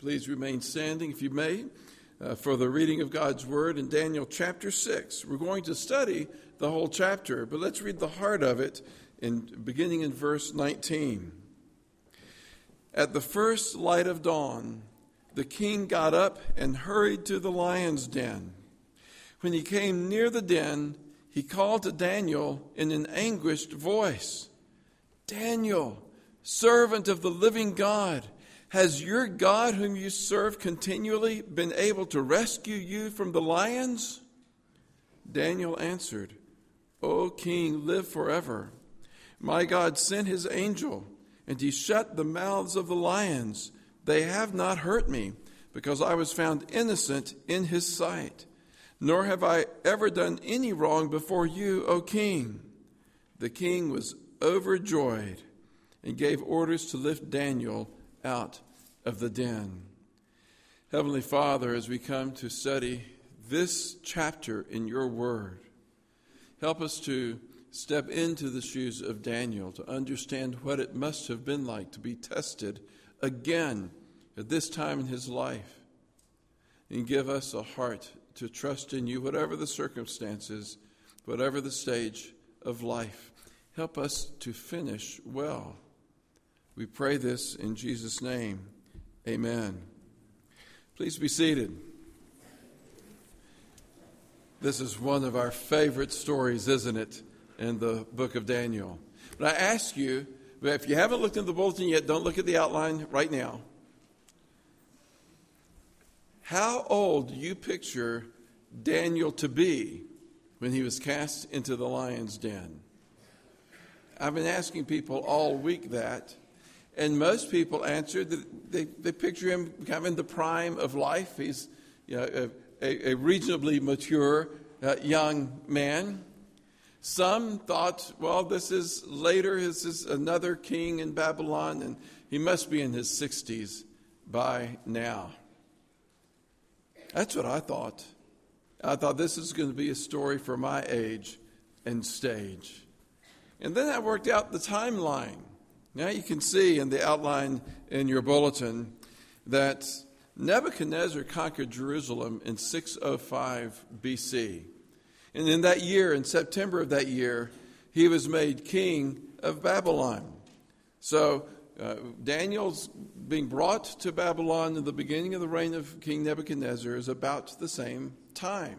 Please remain standing if you may uh, for the reading of God's Word in Daniel chapter 6. We're going to study the whole chapter, but let's read the heart of it in, beginning in verse 19. At the first light of dawn, the king got up and hurried to the lion's den. When he came near the den, he called to Daniel in an anguished voice Daniel, servant of the living God, has your God, whom you serve continually, been able to rescue you from the lions? Daniel answered, O king, live forever. My God sent his angel, and he shut the mouths of the lions. They have not hurt me, because I was found innocent in his sight. Nor have I ever done any wrong before you, O king. The king was overjoyed and gave orders to lift Daniel out of the den. Heavenly Father, as we come to study this chapter in your word, help us to step into the shoes of Daniel to understand what it must have been like to be tested again at this time in his life. And give us a heart to trust in you, whatever the circumstances, whatever the stage of life. Help us to finish well. We pray this in Jesus' name. Amen. Please be seated. This is one of our favorite stories, isn't it, in the book of Daniel. But I ask you, if you haven't looked in the bulletin yet, don't look at the outline right now. How old do you picture Daniel to be when he was cast into the lion's den? I've been asking people all week that, and most people answered that they, they picture him kind of in the prime of life. He's you know, a, a, reasonably mature uh, young man. Some thought, well, this is later, this is another king in Babylon, and he must be in his 60s by now. That's what I thought. I thought this is going to be a story for my age and stage. And then I worked out the timeline. Now you can see in the outline in your bulletin that Nebuchadnezzar conquered Jerusalem in 605 BC. And in that year, in September of that year, he was made king of Babylon. So uh, Daniel's being brought to Babylon in the beginning of the reign of King Nebuchadnezzar is about the same time.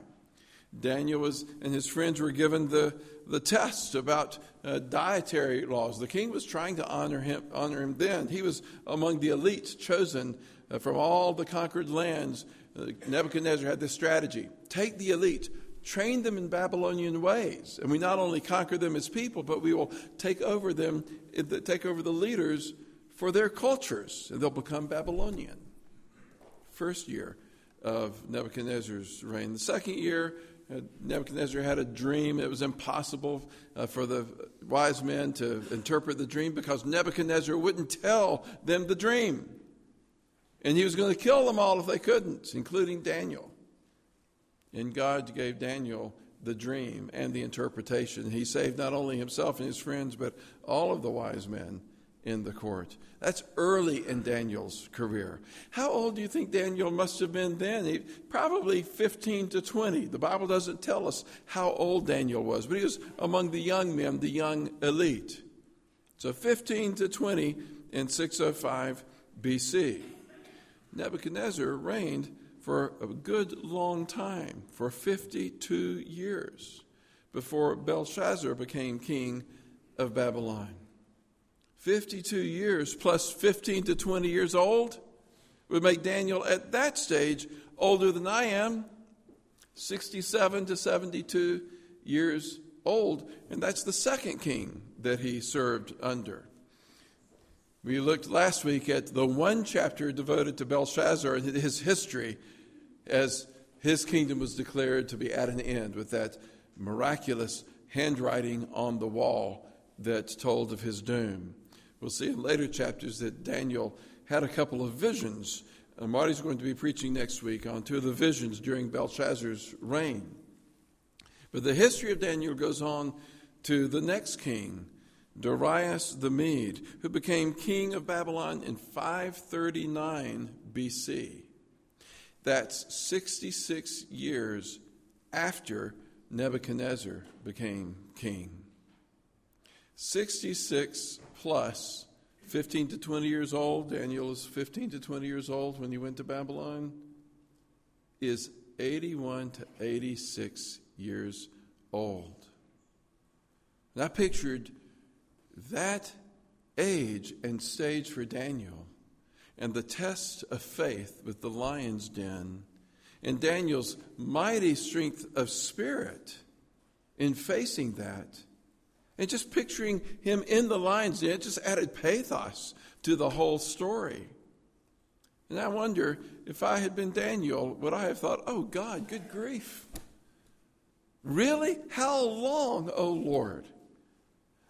Daniel was, and his friends were given the, the test about uh, dietary laws. The king was trying to honor him, honor him then. He was among the elite chosen uh, from all the conquered lands. Uh, Nebuchadnezzar had this strategy take the elite, train them in Babylonian ways. And we not only conquer them as people, but we will take over them, take over the leaders for their cultures, and they'll become Babylonian. First year of Nebuchadnezzar's reign. The second year, uh, Nebuchadnezzar had a dream. It was impossible uh, for the wise men to interpret the dream because Nebuchadnezzar wouldn't tell them the dream. And he was going to kill them all if they couldn't, including Daniel. And God gave Daniel the dream and the interpretation. He saved not only himself and his friends, but all of the wise men in the court. That's early in Daniel's career. How old do you think Daniel must have been then? He, probably 15 to 20. The Bible doesn't tell us how old Daniel was, but he was among the young men, the young elite. So 15 to 20 in 605 BC. Nebuchadnezzar reigned for a good long time, for 52 years, before Belshazzar became king of Babylon. 52 years plus 15 to 20 years old would make Daniel at that stage older than I am, 67 to 72 years old. And that's the second king that he served under. We looked last week at the one chapter devoted to Belshazzar and his history as his kingdom was declared to be at an end with that miraculous handwriting on the wall that told of his doom. We'll see in later chapters that Daniel had a couple of visions. And uh, Marty's going to be preaching next week on two of the visions during Belshazzar's reign. But the history of Daniel goes on to the next king, Darius the Mede, who became king of Babylon in 539 BC. That's 66 years after Nebuchadnezzar became king. 66 plus 15 to 20 years old, Daniel is 15 to 20 years old when he went to Babylon, is 81 to 86 years old. And I pictured that age and stage for Daniel and the test of faith with the lion's den and Daniel's mighty strength of spirit in facing that. And just picturing him in the lion's den just added pathos to the whole story. And I wonder if I had been Daniel, would I have thought, oh God, good grief. Really? How long, oh Lord?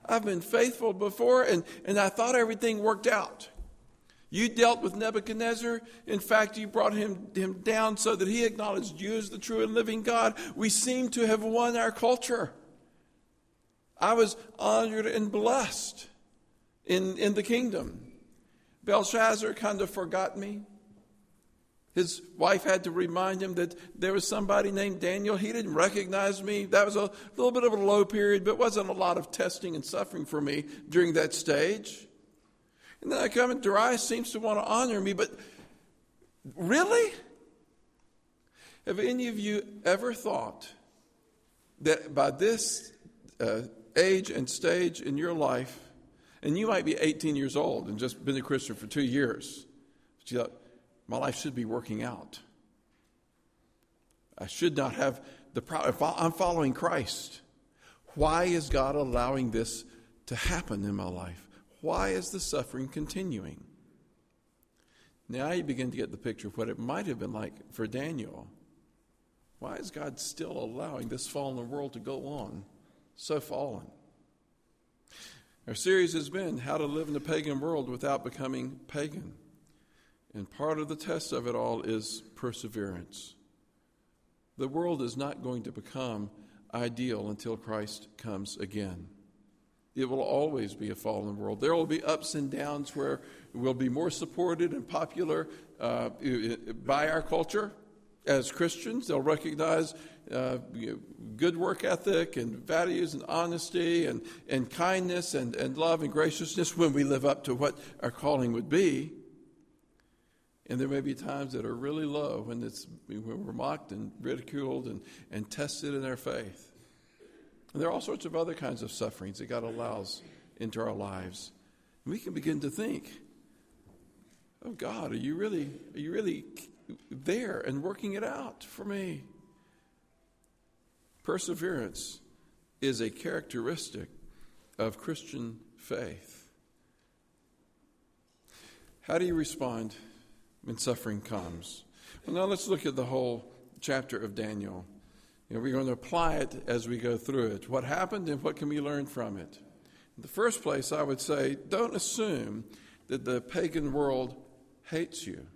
I've been faithful before and, and I thought everything worked out. You dealt with Nebuchadnezzar. In fact, you brought him, him down so that he acknowledged you as the true and living God. We seem to have won our culture. I was honored and blessed in, in the kingdom. Belshazzar kind of forgot me. His wife had to remind him that there was somebody named Daniel. He didn't recognize me. That was a little bit of a low period, but wasn't a lot of testing and suffering for me during that stage. And then I come and Darius seems to want to honor me, but really? Have any of you ever thought that by this uh, age and stage in your life, and you might be 18 years old and just been a Christian for two years, but you thought, my life should be working out. I should not have the problem. If I'm following Christ, why is God allowing this to happen in my life? Why is the suffering continuing? Now you begin to get the picture of what it might have been like for Daniel. Why is God still allowing this fallen world to go on so fallen? Our series has been How to Live in a Pagan World Without Becoming Pagan. And part of the test of it all is perseverance. The world is not going to become ideal until Christ comes again. It will always be a fallen world. There will be ups and downs where we'll be more supported and popular uh, by our culture as Christians. They'll recognize uh, good work ethic and values and honesty and, and kindness and, and love and graciousness when we live up to what our calling would be. And there may be times that are really low when, it's, when we're mocked and ridiculed and, and tested in our faith. And there are all sorts of other kinds of sufferings that God allows into our lives. And we can begin to think, oh God, are you really, are you really there and working it out for me? Perseverance is a characteristic of Christian faith. How do you respond when suffering comes? Well, now let's look at the whole chapter of Daniel. You know, we're going to apply it as we go through it. What happened and what can we learn from it? In the first place, I would say don't assume that the pagan world hates you.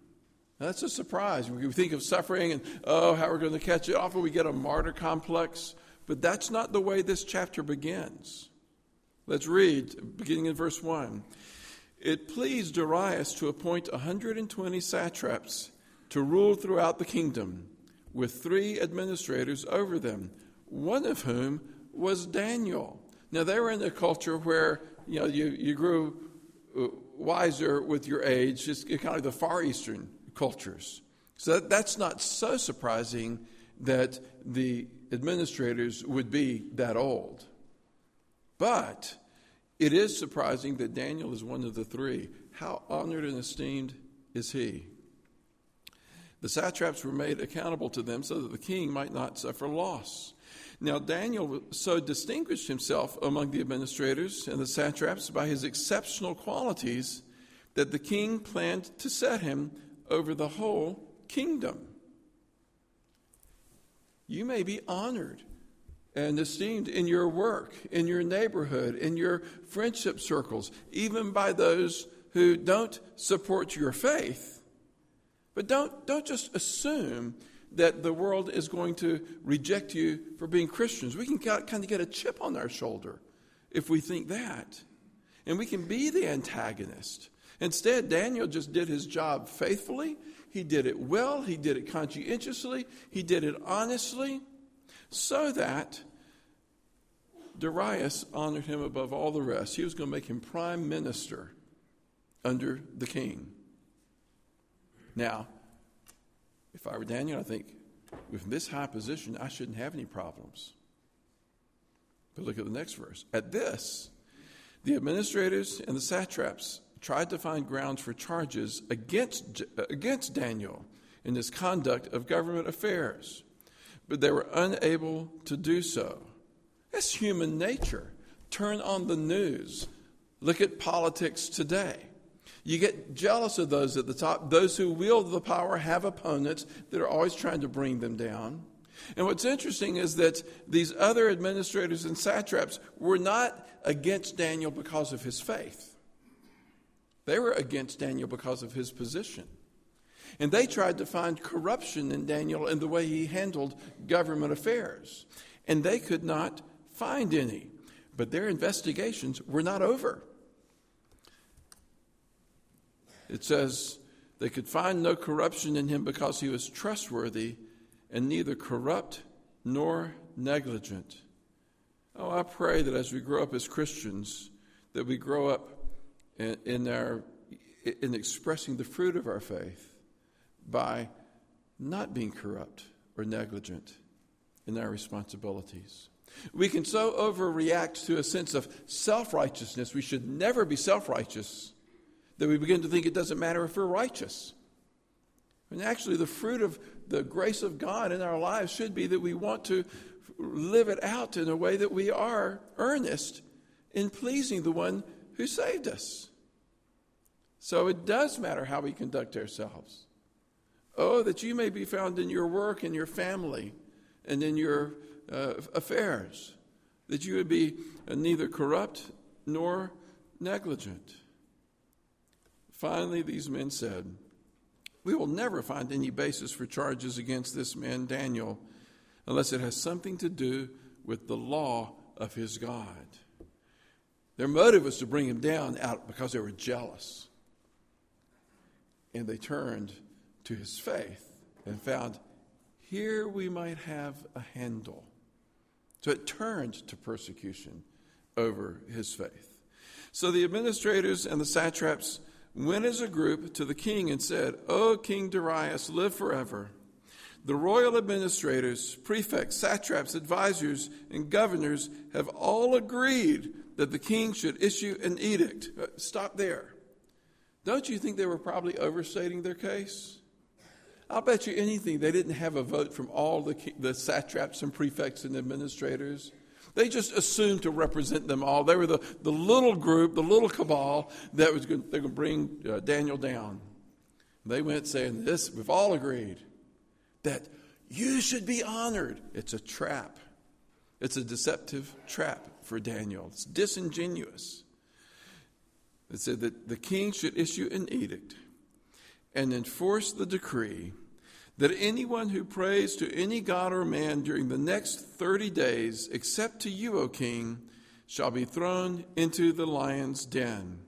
That's a surprise. We think of suffering and, oh, how we're going to catch it. Often we get a martyr complex, but that's not the way this chapter begins. Let's read, beginning in verse 1. It pleased Darius to appoint 120 satraps to rule throughout the kingdom with three administrators over them, one of whom was Daniel. Now, they were in a culture where you, know, you, you grew uh, wiser with your age, just kind of the Far Eastern cultures. So that's not so surprising that the administrators would be that old. But it is surprising that Daniel is one of the three. How honored and esteemed is he? The satraps were made accountable to them so that the king might not suffer loss. Now, Daniel so distinguished himself among the administrators and the satraps by his exceptional qualities that the king planned to set him over the whole kingdom. You may be honored and esteemed in your work, in your neighborhood, in your friendship circles, even by those who don't support your faith. But don't, don't just assume that the world is going to reject you for being Christians. We can kind of get a chip on our shoulder if we think that. And we can be the antagonist. Instead, Daniel just did his job faithfully. He did it well. He did it conscientiously. He did it honestly, so that Darius honored him above all the rest. He was going to make him prime minister under the king. Now, if I were Daniel, I think with this high position, I shouldn't have any problems. But look at the next verse. At this, the administrators and the satraps tried to find grounds for charges against, uh, against Daniel in his conduct of government affairs, but they were unable to do so. That's human nature. Turn on the news, look at politics today. You get jealous of those at the top. Those who wield the power have opponents that are always trying to bring them down. And what's interesting is that these other administrators and satraps were not against Daniel because of his faith. They were against Daniel because of his position. And they tried to find corruption in Daniel in the way he handled government affairs. And they could not find any. But their investigations were not over. It says they could find no corruption in him because he was trustworthy and neither corrupt nor negligent. Oh, I pray that as we grow up as Christians, that we grow up in, in our in expressing the fruit of our faith by not being corrupt or negligent in our responsibilities. We can so overreact to a sense of self righteousness. We should never be self righteous that we begin to think it doesn't matter if we're righteous. And actually, the fruit of the grace of God in our lives should be that we want to live it out in a way that we are earnest in pleasing the one who saved us. So it does matter how we conduct ourselves. Oh, that you may be found in your work and your family and in your uh, affairs, that you would be neither corrupt nor negligent. Finally, these men said, We will never find any basis for charges against this man, Daniel, unless it has something to do with the law of his God. Their motive was to bring him down out because they were jealous. And they turned to his faith and found here we might have a handle. So it turned to persecution over his faith. So the administrators and the satraps went as a group to the king and said, O King Darius, live forever. The royal administrators, prefects, satraps, advisors, and governors have all agreed that the king should issue an edict. Uh, stop there. Don't you think they were probably overstating their case? I'll bet you anything they didn't have a vote from all the, the satraps and prefects and administrators. They just assumed to represent them all. They were the, the little group, the little cabal that was going, to bring uh, Daniel down. They went saying, This, we've all agreed that you should be honored. It's a trap, it's a deceptive trap for Daniel. It's disingenuous. It said that the king should issue an edict and enforce the decree that anyone who prays to any god or man during the next 30 days, except to you, O king, shall be thrown into the lion's den.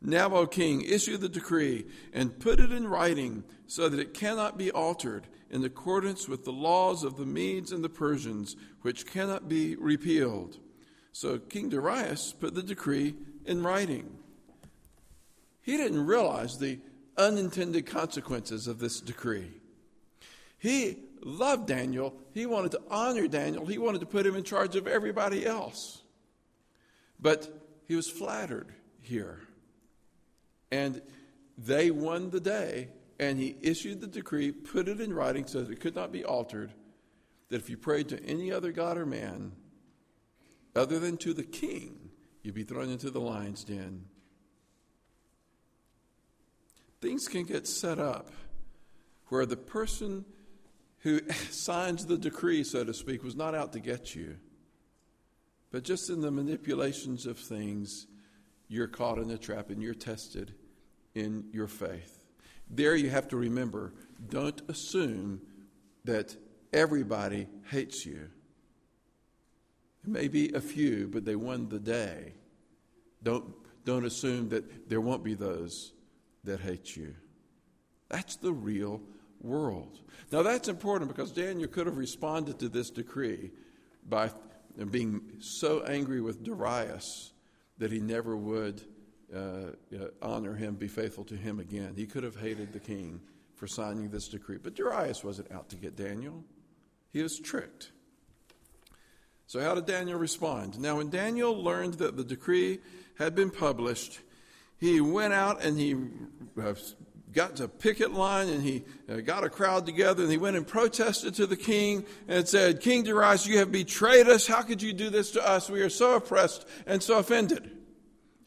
Now, O king, issue the decree and put it in writing so that it cannot be altered in accordance with the laws of the Medes and the Persians, which cannot be repealed. So King Darius put the decree in writing. He didn't realize the unintended consequences of this decree. He loved Daniel. He wanted to honor Daniel. He wanted to put him in charge of everybody else. But he was flattered here. And they won the day, and he issued the decree, put it in writing so that it could not be altered, that if you prayed to any other god or man other than to the king, you'd be thrown into the lion's den. Things can get set up where the person who signs the decree, so to speak, was not out to get you. But just in the manipulations of things, you're caught in a trap and you're tested in your faith. There you have to remember don't assume that everybody hates you. Maybe a few, but they won the day. Don't, don't assume that there won't be those that hate you. That's the real world. Now, that's important because Daniel could have responded to this decree by being so angry with Darius that he never would uh, honor him, be faithful to him again. He could have hated the king for signing this decree. But Darius wasn't out to get Daniel, he was tricked. So, how did Daniel respond? Now, when Daniel learned that the decree had been published, he went out and he uh, got to picket line and he uh, got a crowd together and he went and protested to the king and said, King Darius, you have betrayed us. How could you do this to us? We are so oppressed and so offended.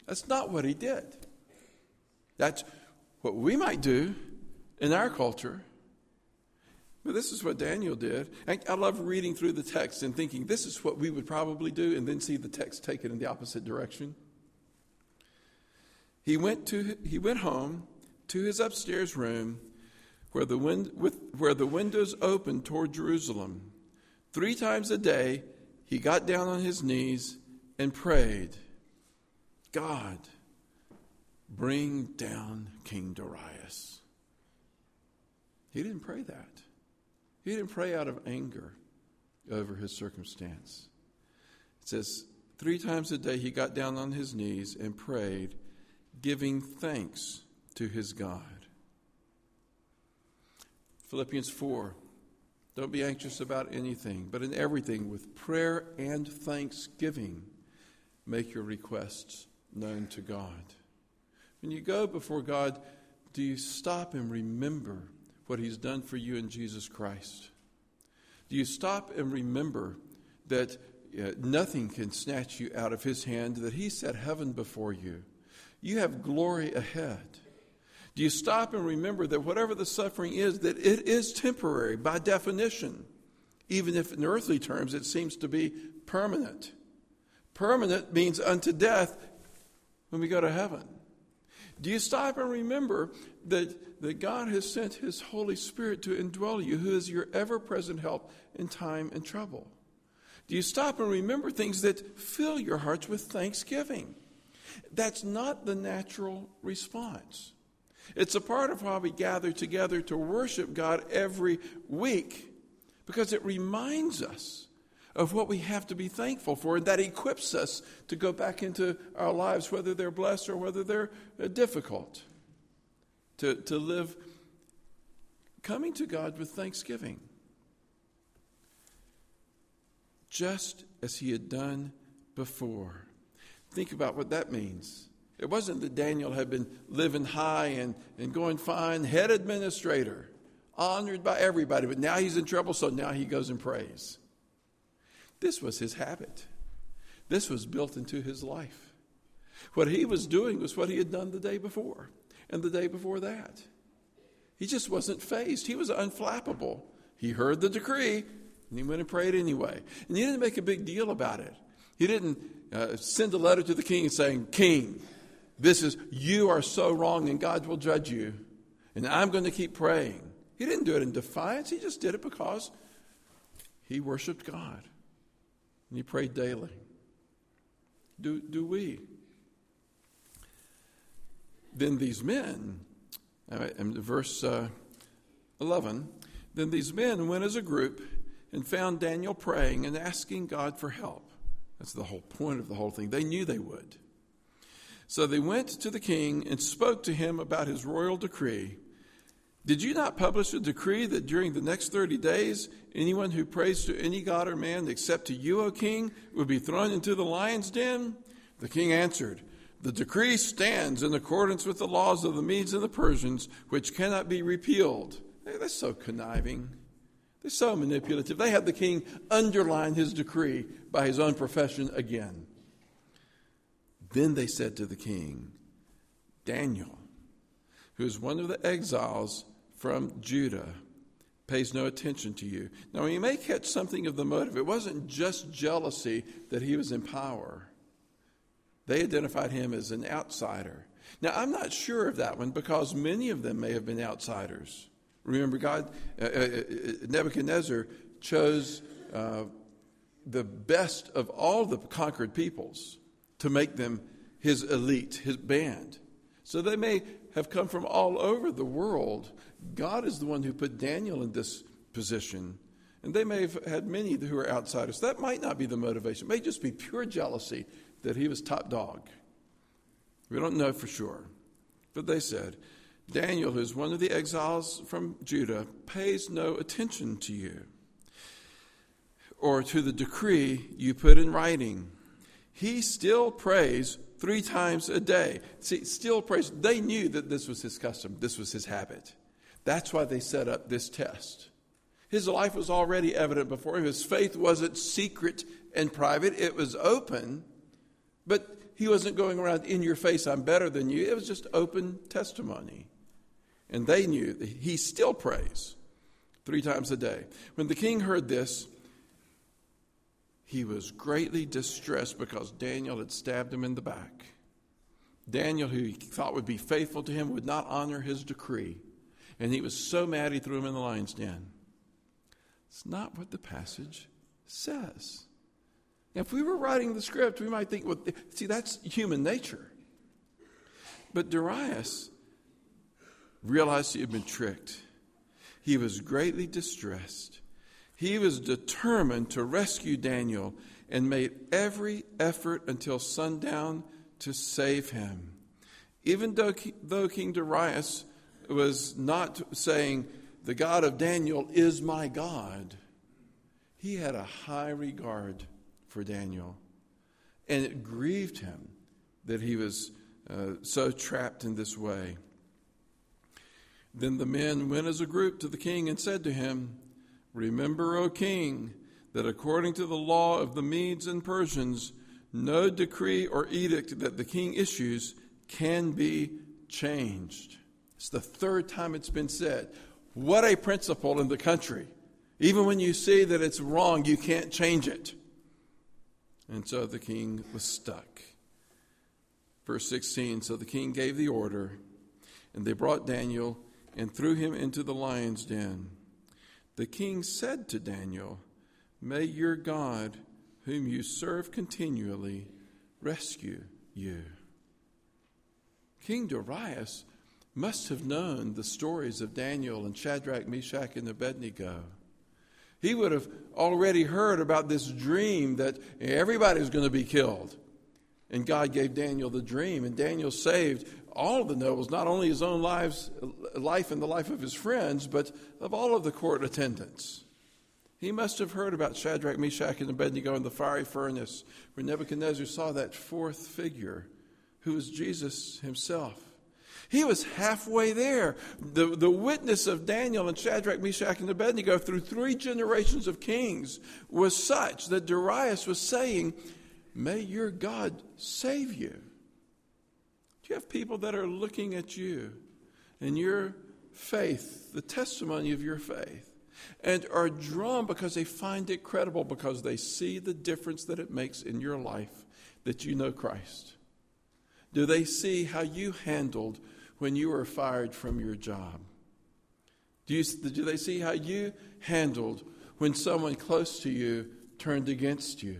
That's not what he did. That's what we might do in our culture. But this is what Daniel did. And I love reading through the text and thinking this is what we would probably do, and then see the text take it in the opposite direction. He went, to, he went home to his upstairs room where the, wind, with, where the windows opened toward Jerusalem. Three times a day, he got down on his knees and prayed, God, bring down King Darius. He didn't pray that. He didn't pray out of anger over his circumstance. It says, three times a day he got down on his knees and prayed, giving thanks to his God. Philippians 4 Don't be anxious about anything, but in everything, with prayer and thanksgiving, make your requests known to God. When you go before God, do you stop and remember what He's done for you in Jesus Christ? Do you stop and remember that uh, nothing can snatch you out of His hand, that He set heaven before you? You have glory ahead. Do you stop and remember that whatever the suffering is, that it is temporary by definition, even if in earthly terms it seems to be permanent? Permanent means unto death when we go to heaven. Do you stop and remember that, that God has sent His Holy Spirit to indwell you, who is your ever present help in time and trouble? Do you stop and remember things that fill your hearts with thanksgiving? That's not the natural response. It's a part of how we gather together to worship God every week because it reminds us of what we have to be thankful for, and that equips us to go back into our lives, whether they're blessed or whether they're uh, difficult, to, to live coming to God with thanksgiving. Just as he had done before. Think about what that means. It wasn't that Daniel had been living high and, and going fine, head administrator, honored by everybody, but now he's in trouble, so now he goes and prays. This was his habit. This was built into his life. What he was doing was what he had done the day before and the day before that. He just wasn't fazed. He was unflappable. He heard the decree and he went and prayed anyway. And he didn't make a big deal about it. He didn't uh, send a letter to the king saying, King, this is, you are so wrong and God will judge you. And I'm going to keep praying. He didn't do it in defiance, he just did it because he worshiped God. And he prayed daily. Do, do we? Then these men, in verse uh, 11, then these men went as a group and found Daniel praying and asking God for help. That's the whole point of the whole thing. They knew they would. So they went to the king and spoke to him about his royal decree. Did you not publish a decree that during the next 30 days, anyone who prays to any god or man except to you, O king, would be thrown into the lion's den? The king answered, The decree stands in accordance with the laws of the Medes and the Persians, which cannot be repealed. Hey, that's so conniving. They're so manipulative. They had the king underline his decree by his own profession again. Then they said to the king, Daniel, who is one of the exiles from Judah, pays no attention to you. Now, you may catch something of the motive. It wasn't just jealousy that he was in power, they identified him as an outsider. Now, I'm not sure of that one because many of them may have been outsiders. Remember, God, uh, uh, uh Nebuchadnezzar chose uh, the best of all the conquered peoples to make them his elite, his band. So they may have come from all over the world. God is the one who put Daniel in this position. And they may have had many who are outsiders. That might not be the motivation. It may just be pure jealousy that he was top dog. We don't know for sure. But they said, Daniel, who's one of the exiles from Judah, pays no attention to you or to the decree you put in writing. He still prays three times a day. See, still prays. They knew that this was his custom, this was his habit. That's why they set up this test. His life was already evident before him. His faith wasn't secret and private, it was open, but he wasn't going around in your face, I'm better than you. It was just open testimony. And they knew that he still prays three times a day. When the king heard this, he was greatly distressed because Daniel had stabbed him in the back. Daniel, who he thought would be faithful to him, would not honor his decree. And he was so mad he threw him in the lion's den. It's not what the passage says. Now, if we were writing the script, we might think, well, see, that's human nature. But Darius realized he had been tricked. He was greatly distressed. He was determined to rescue Daniel and made every effort until sundown to save him. Even though, King Darius was not saying, The God of Daniel is my God, he had a high regard for Daniel. And it grieved him that he was uh, so trapped in this way. Then the men went as a group to the king and said to him, Remember, O king, that according to the law of the Medes and Persians, no decree or edict that the king issues can be changed. It's the third time it's been said. What a principle in the country. Even when you see that it's wrong, you can't change it. And so the king was stuck. Verse 16 So the king gave the order, and they brought Daniel and threw him into the lion's den. The king said to Daniel, May your God, whom you serve continually, rescue you. King Darius must have known the stories of Daniel and Shadrach, Meshach, and Abednego. He would have already heard about this dream that everybody was going to be killed. And God gave Daniel the dream, and Daniel saved all of the nobles, not only his own lives, life and the life of his friends, but of all of the court attendants. He must have heard about Shadrach, Meshach, and Abednego in the fiery furnace, where Nebuchadnezzar saw that fourth figure, who was Jesus himself. He was halfway there. The, the witness of Daniel and Shadrach, Meshach, and Abednego through three generations of kings was such that Darius was saying, May your God save you. You have people that are looking at you and your faith, the testimony of your faith, and are drawn because they find it credible, because they see the difference that it makes in your life that you know Christ? Do they see how you handled when you were fired from your job? Do, you, do they see how you handled when someone close to you turned against you?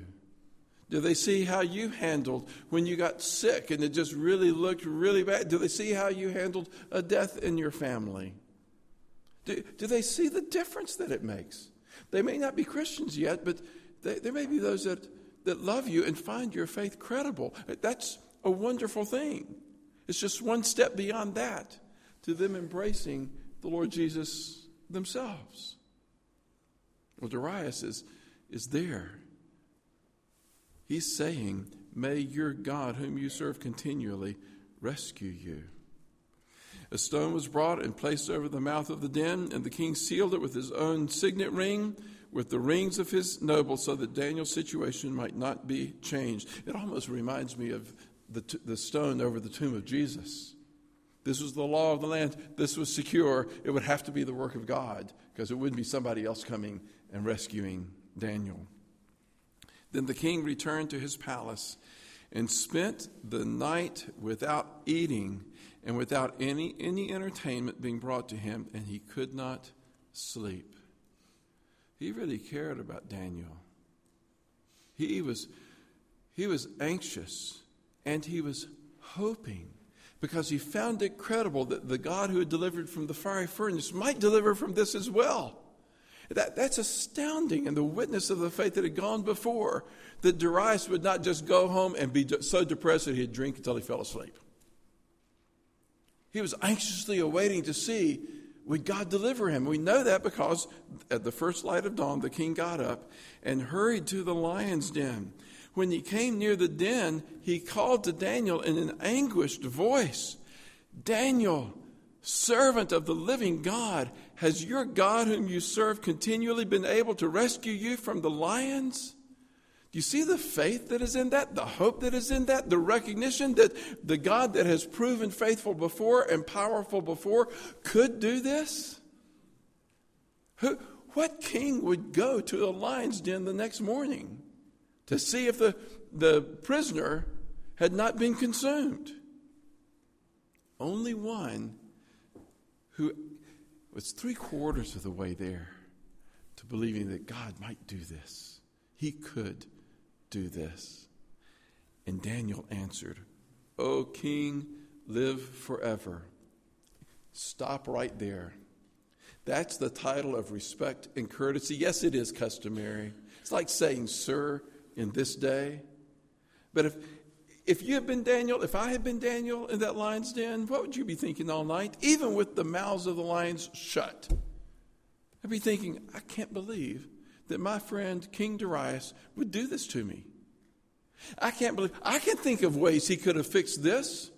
Do they see how you handled when you got sick and it just really looked really bad? Do they see how you handled a death in your family? Do, do they see the difference that it makes? They may not be Christians yet, but they, there may be those that, that love you and find your faith credible. That's a wonderful thing. It's just one step beyond that to them embracing the Lord Jesus themselves. Well, Darius is, is there. He's saying, May your God, whom you serve continually, rescue you. A stone was brought and placed over the mouth of the den, and the king sealed it with his own signet ring, with the rings of his nobles, so that Daniel's situation might not be changed. It almost reminds me of the, t- the stone over the tomb of Jesus. This was the law of the land. This was secure. It would have to be the work of God because it wouldn't be somebody else coming and rescuing Daniel. Then the king returned to his palace and spent the night without eating and without any, any entertainment being brought to him, and he could not sleep. He really cared about Daniel. He was, he was anxious and he was hoping because he found it credible that the God who had delivered from the fiery furnace might deliver from this as well. That, that's astounding, and the witness of the faith that had gone before, that Darius would not just go home and be so depressed that he'd drink until he fell asleep. He was anxiously awaiting to see would God deliver him. We know that because at the first light of dawn, the king got up and hurried to the lion's den. When he came near the den, he called to Daniel in an anguished voice Daniel, servant of the living God, has your God, whom you serve, continually been able to rescue you from the lions? Do you see the faith that is in that, the hope that is in that, the recognition that the God that has proven faithful before and powerful before could do this? Who, what king would go to a lion's den the next morning to see if the, the prisoner had not been consumed? Only one who was three quarters of the way there to believing that God might do this. He could do this? And Daniel answered, O king, live forever. Stop right there. That's the title of respect and courtesy. Yes, it is customary. It's like saying, sir, in this day. But if, if you had been Daniel, if I had been Daniel in that lion's den, what would you be thinking all night? Even with the mouths of the lions shut. I'd be thinking, I can't believe that my friend King Darius would do this to me. I can't believe, I can think of ways he could have fixed this.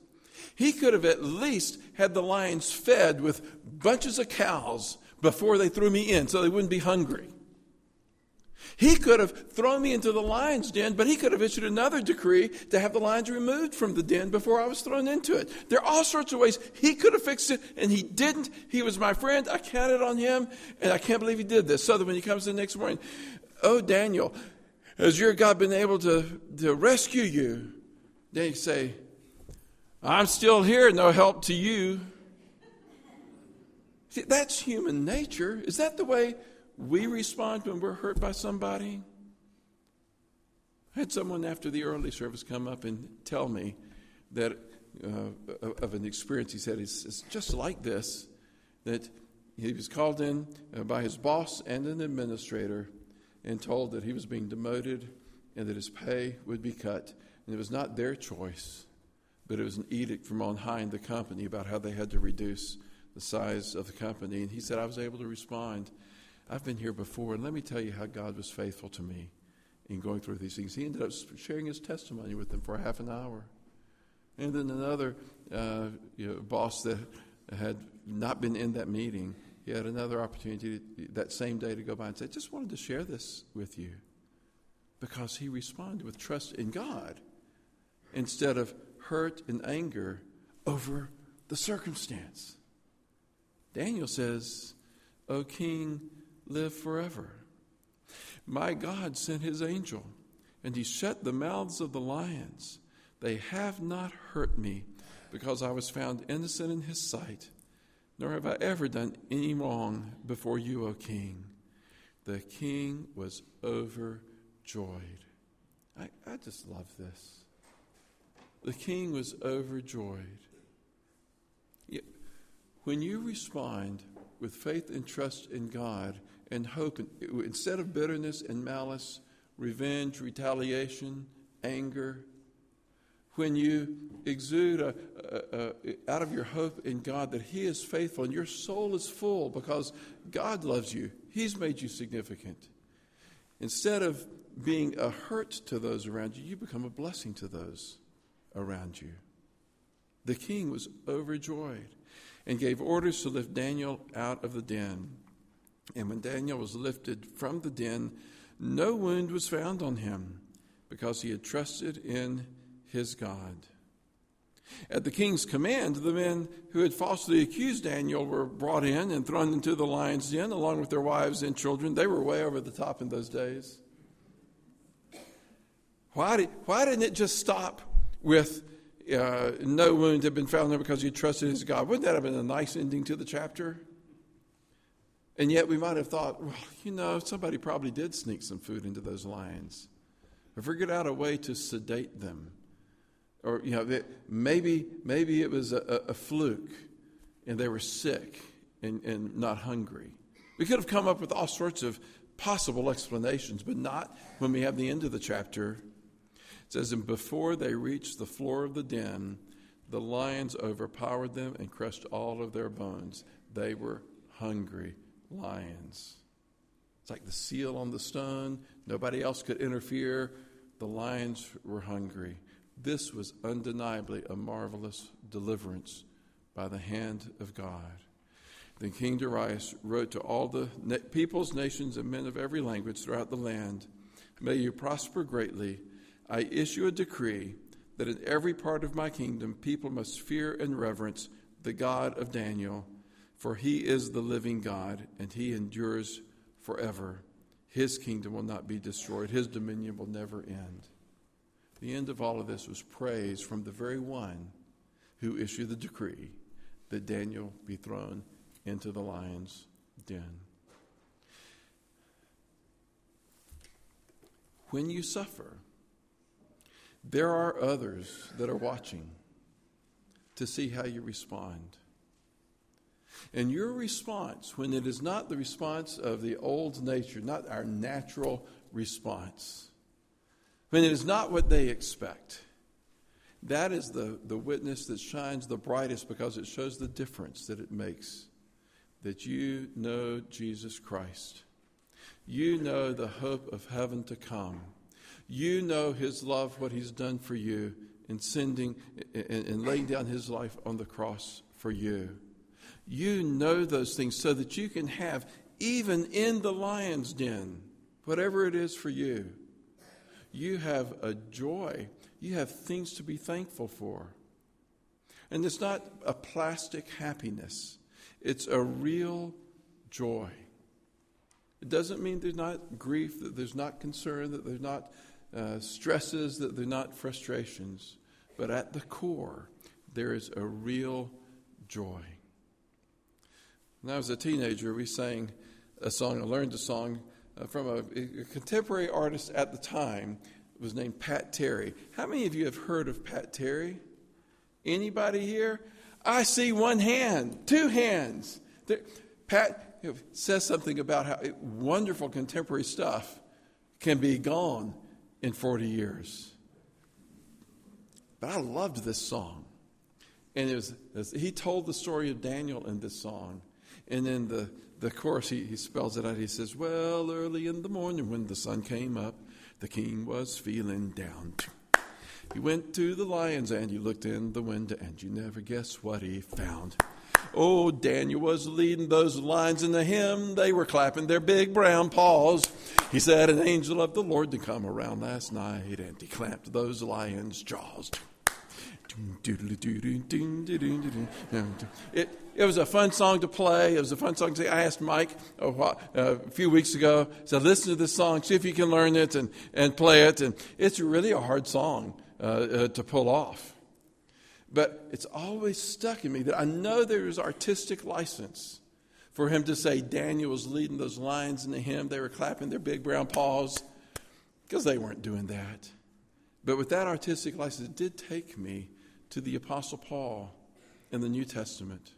He could have at least had the lions fed with bunches of cows before they threw me in so they wouldn't be hungry. He could have thrown me into the lion's den, but he could have issued another decree to have the lions removed from the den before I was thrown into it. There are all sorts of ways he could have fixed it, and he didn't. He was my friend. I counted on him, and I can't believe he did this. So that when he comes the next morning, oh, Daniel, has your God been able to, to rescue you? Then you say, I'm still here, no help to you. See, that's human nature. Is that the way we respond when we're hurt by somebody. I had someone after the early service come up and tell me that uh, of an experience. He said it's, it's, just like this that he was called in uh, by his boss and an administrator and told that he was being demoted and that his pay would be cut. And it was not their choice, but it was an edict from on high in the company about how they had to reduce the size of the company. And he said, I was able to respond I've been here before, and let me tell you how God was faithful to me in going through these things. He ended up sharing his testimony with them for half an hour. And then another uh, you know, boss that had not been in that meeting, he had another opportunity that same day to go by and say, just wanted to share this with you. Because he responded with trust in God instead of hurt and anger over the circumstance. Daniel says, O king, live forever. My God sent his angel, and he shut the mouths of the lions. They have not hurt me, because I was found innocent in his sight, nor have I ever done any wrong before you, O king. The king was overjoyed. I, I just love this. The king was overjoyed. When you respond with faith and trust in God, and hope. Instead of bitterness and malice, revenge, retaliation, anger, when you exude a, a, a, out of your hope in God that He is faithful and your soul is full because God loves you, He's made you significant. Instead of being a hurt to those around you, you become a blessing to those around you. The king was overjoyed and gave orders to lift Daniel out of the den. And when Daniel was lifted from the den, no wound was found on him because he had trusted in his God. At the king's command, the men who had falsely accused Daniel were brought in and thrown into the lion's den along with their wives and children. They were way over the top in those days. Why, did, why didn't it just stop with uh, no wound had been found there because he trusted his God? Wouldn't that have been a nice ending to the chapter? And yet we might have thought, well, you know, somebody probably did sneak some food into those lions or figured out a way to sedate them or you know, maybe maybe it was a, a, fluke, and they were sick and, and not hungry. We could have come up with all sorts of possible explanations, but not when we have the end of the chapter. It says, And before they reached the floor of the den, the lions overpowered them and crushed all of their bones. They were hungry lions. It's like the seal on the stone. Nobody else could interfere. The lions were hungry. This was undeniably a marvelous deliverance by the hand of God. Then King Darius wrote to all the peoples, nations, and men of every language throughout the land May you prosper greatly. I issue a decree that in every part of my kingdom people must fear and reverence the God of Daniel, for he is the living God, and he endures forever. His kingdom will not be destroyed, his dominion will never end. The end of all of this was praise from the very one who issued the decree that Daniel be thrown into the lion's den. When you suffer, there are others that are watching to see how you respond. And your response, when it is not the response of the old nature, not our natural response, when it is not what they expect. That is the, the witness that shines the brightest because it shows the difference that it makes. That you know Jesus Christ. You know the hope of heaven to come. You know his love, what he's done for you in sending and laying down his life on the cross for you. You know those things so that you can have, even in the lion's den, whatever it is for you, you have a joy. You have things to be thankful for. And it's not a plastic happiness, it's a real joy. It doesn't mean there's not grief, that there's not concern, that there's not uh, stresses, that they're not frustrations. But at the core, there is a real joy. When I was a teenager, we sang a song, I learned a song uh, from a, a, contemporary artist at the time it was named Pat Terry. How many of you have heard of Pat Terry? Anybody here? I see one hand, two hands. There, Pat says something about how wonderful contemporary stuff can be gone in 40 years. But I loved this song. And it was, he told the story of Daniel in this song. And then the, the chorus, he, he spells it out. He says, Well, early in the morning when the sun came up, the king was feeling down. He went to the lions and he looked in the window, and you never guess what he found. Oh, Daniel was leading those lions in the hymn. They were clapping their big brown paws. He said, An angel of the Lord to come around last night, and he clamped those lions' jaws. It, it was a fun song to play. It was a fun song to sing. I asked Mike a, while, a few weeks ago, said, listen to this song, see if you can learn it and, and play it. And it's really a hard song uh, uh, to pull off. But it's always stuck in me that I know there is artistic license for him to say Daniel was leading those lions in the hymn. They were clapping their big brown paws because they weren't doing that. But with that artistic license, it did take me to the Apostle Paul in the New Testament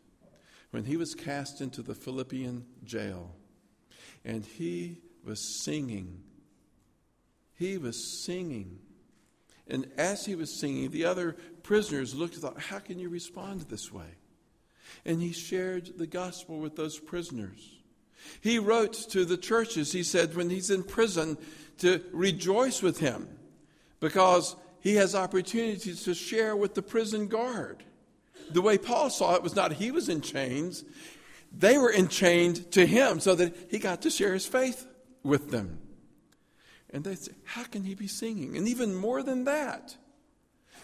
when he was cast into the Philippian jail and he was singing. He was singing. And as he was singing, the other prisoners looked and thought, How can you respond this way? And he shared the gospel with those prisoners. He wrote to the churches, he said, when he's in prison, to rejoice with him because he has opportunities to share with the prison guard. The way Paul saw it was not he was in chains, they were enchained to him so that he got to share his faith with them. And they say, How can he be singing? And even more than that,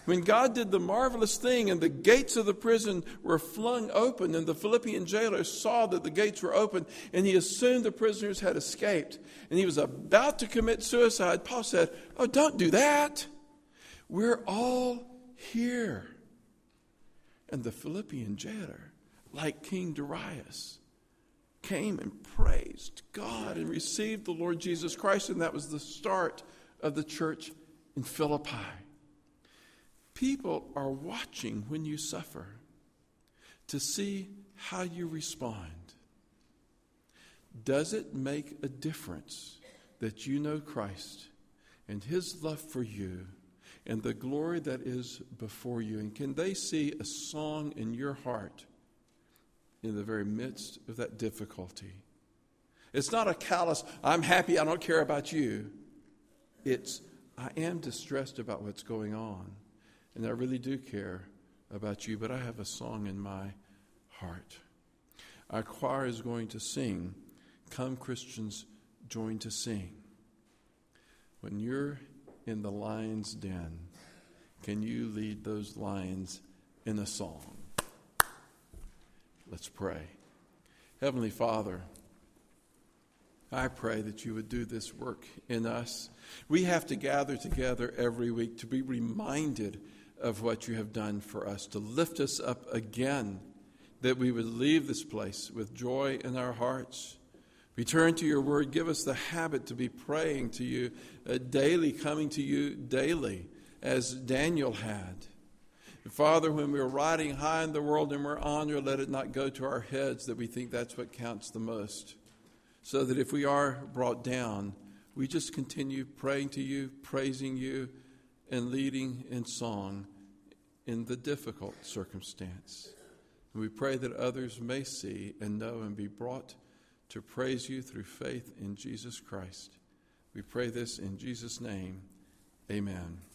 when God did the marvelous thing and the gates of the prison were flung open, and the Philippian jailer saw that the gates were open, and he assumed the prisoners had escaped, and he was about to commit suicide, Paul said, Oh, don't do that. We're all here. And the Philippian jailer, like King Darius, came and praised God and received the Lord Jesus Christ, and that was the start of the church in Philippi. People are watching when you suffer to see how you respond. Does it make a difference that you know Christ and his love for you and the glory that is before you? And can they see a song in your heart in the very midst of that difficulty? It's not a callous, I'm happy, I don't care about you. It's, I am distressed about what's going on, and I really do care about you, but I have a song in my heart. Our choir is going to sing, Come Christians, join to sing. When you're in the lion's den, can you lead those lions in a song? Let's pray. Heavenly Father, I pray that you would do this work in us. We have to gather together every week to be reminded of what you have done for us, to lift us up again, that we would leave this place with joy in our hearts. Return to your word. Give us the habit to be praying to you uh, daily, coming to you daily, as Daniel had. Father, when we're riding high in the world and we're honored, let it not go to our heads that we think that's what counts the most so that if we are brought down, we just continue praying to you, praising you, and leading in song in the difficult circumstance. And we pray that others may see and know and be brought to praise you through faith in Jesus Christ. We pray this in Jesus' name. Amen.